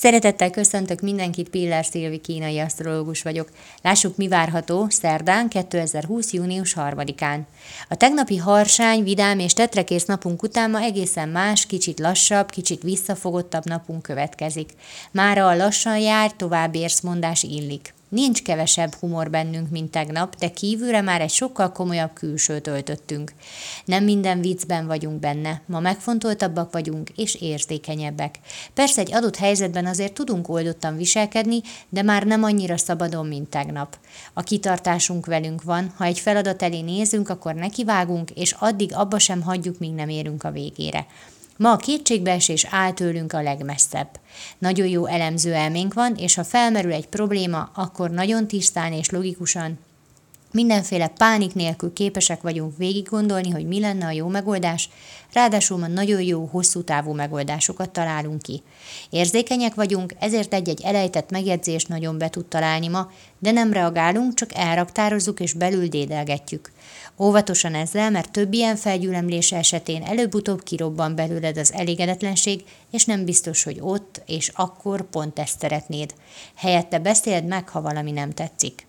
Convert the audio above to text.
Szeretettel köszöntök mindenkit, Piller Szilvi kínai asztrológus vagyok. Lássuk, mi várható szerdán 2020. június 3-án. A tegnapi harsány, vidám és tetrekész napunk után ma egészen más, kicsit lassabb, kicsit visszafogottabb napunk következik. Mára a lassan jár, tovább érsz mondás illik. Nincs kevesebb humor bennünk, mint tegnap, de kívülre már egy sokkal komolyabb külsőt öltöttünk. Nem minden viccben vagyunk benne, ma megfontoltabbak vagyunk és érzékenyebbek. Persze egy adott helyzetben azért tudunk oldottan viselkedni, de már nem annyira szabadon, mint tegnap. A kitartásunk velünk van, ha egy feladat elé nézünk, akkor nekivágunk, és addig abba sem hagyjuk, míg nem érünk a végére. Ma a kétségbeesés áll tőlünk a legmesszebb. Nagyon jó elemző elménk van, és ha felmerül egy probléma, akkor nagyon tisztán és logikusan Mindenféle pánik nélkül képesek vagyunk végig gondolni, hogy mi lenne a jó megoldás, ráadásul ma nagyon jó, hosszú távú megoldásokat találunk ki. Érzékenyek vagyunk, ezért egy-egy elejtett megjegyzést nagyon be tud találni ma, de nem reagálunk, csak elraktározzuk és belül dédelgetjük. Óvatosan ezzel, mert több ilyen felgyülemlés esetén előbb-utóbb kirobban belőled az elégedetlenség, és nem biztos, hogy ott és akkor pont ezt szeretnéd. Helyette beszéld meg, ha valami nem tetszik.